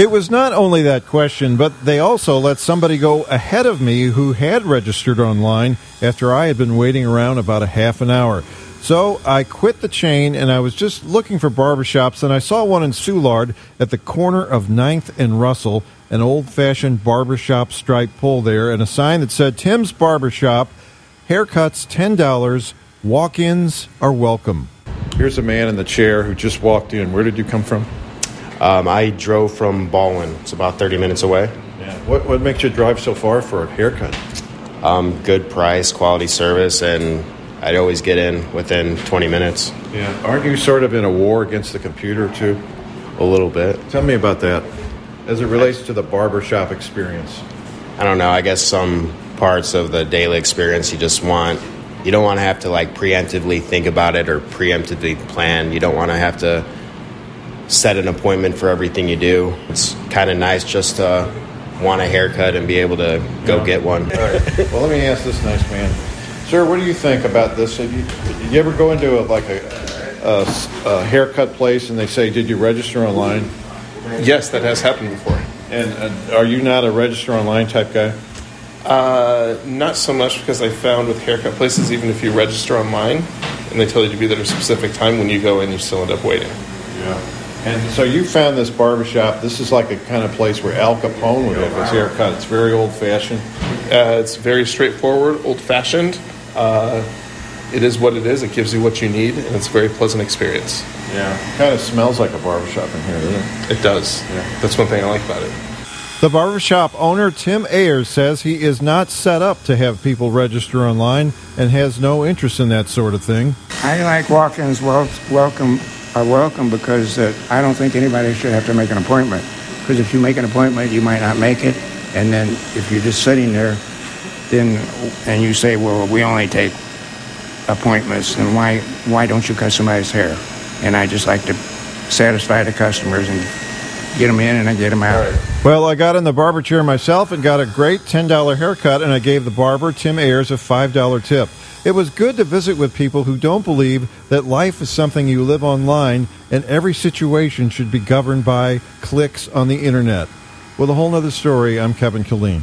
It was not only that question, but they also let somebody go ahead of me who had registered online after I had been waiting around about a half an hour. So I quit the chain and I was just looking for barbershops and I saw one in Soulard at the corner of 9th and Russell, an old fashioned barbershop stripe pole there, and a sign that said Tim's Barbershop, haircuts $10, walk ins are welcome. Here's a man in the chair who just walked in. Where did you come from? Um, I drove from Ballwin. It's about 30 minutes away. Yeah. What, what makes you drive so far for a haircut? Um, good price, quality service, and I'd always get in within 20 minutes. Yeah. Aren't you sort of in a war against the computer, too? A little bit. Tell me about that as it relates to the barbershop experience. I don't know. I guess some parts of the daily experience you just want. You don't want to have to like preemptively think about it or preemptively plan. You don't want to have to set an appointment for everything you do. It's kind of nice just to want a haircut and be able to go Yeah. get one. All right. Well, let me ask this nice man, sir. What do you think about this? Have you, did you ever go into a, like a, a, a haircut place and they say, "Did you register online?" Yes, that has happened before. And uh, are you not a register online type guy? Uh, not so much because I found with haircut places, even if you register online and they tell you to be there at a specific time, when you go in, you still end up waiting. Yeah. And so you found this barbershop. This is like a kind of place where Al Capone would have his haircut. It's very old fashioned. Uh, it's very straightforward, old fashioned. Uh, it is what it is. It gives you what you need, and it's a very pleasant experience. Yeah. Kind of smells like a barbershop in here, doesn't it? It does. Yeah. That's one thing I like about it. The barbershop owner, Tim Ayers, says he is not set up to have people register online and has no interest in that sort of thing. I like walk-ins wel- welcome are welcome because uh, I don't think anybody should have to make an appointment. Because if you make an appointment, you might not make it, and then if you're just sitting there, then and you say, "Well, we only take appointments," then why why don't you cut somebody's hair? And I just like to satisfy the customers and get them in and I get them out. Well, I got in the barber chair myself and got a great $10 haircut, and I gave the barber, Tim Ayers, a $5 tip. It was good to visit with people who don't believe that life is something you live online and every situation should be governed by clicks on the internet. With a whole nother story, I'm Kevin Killeen.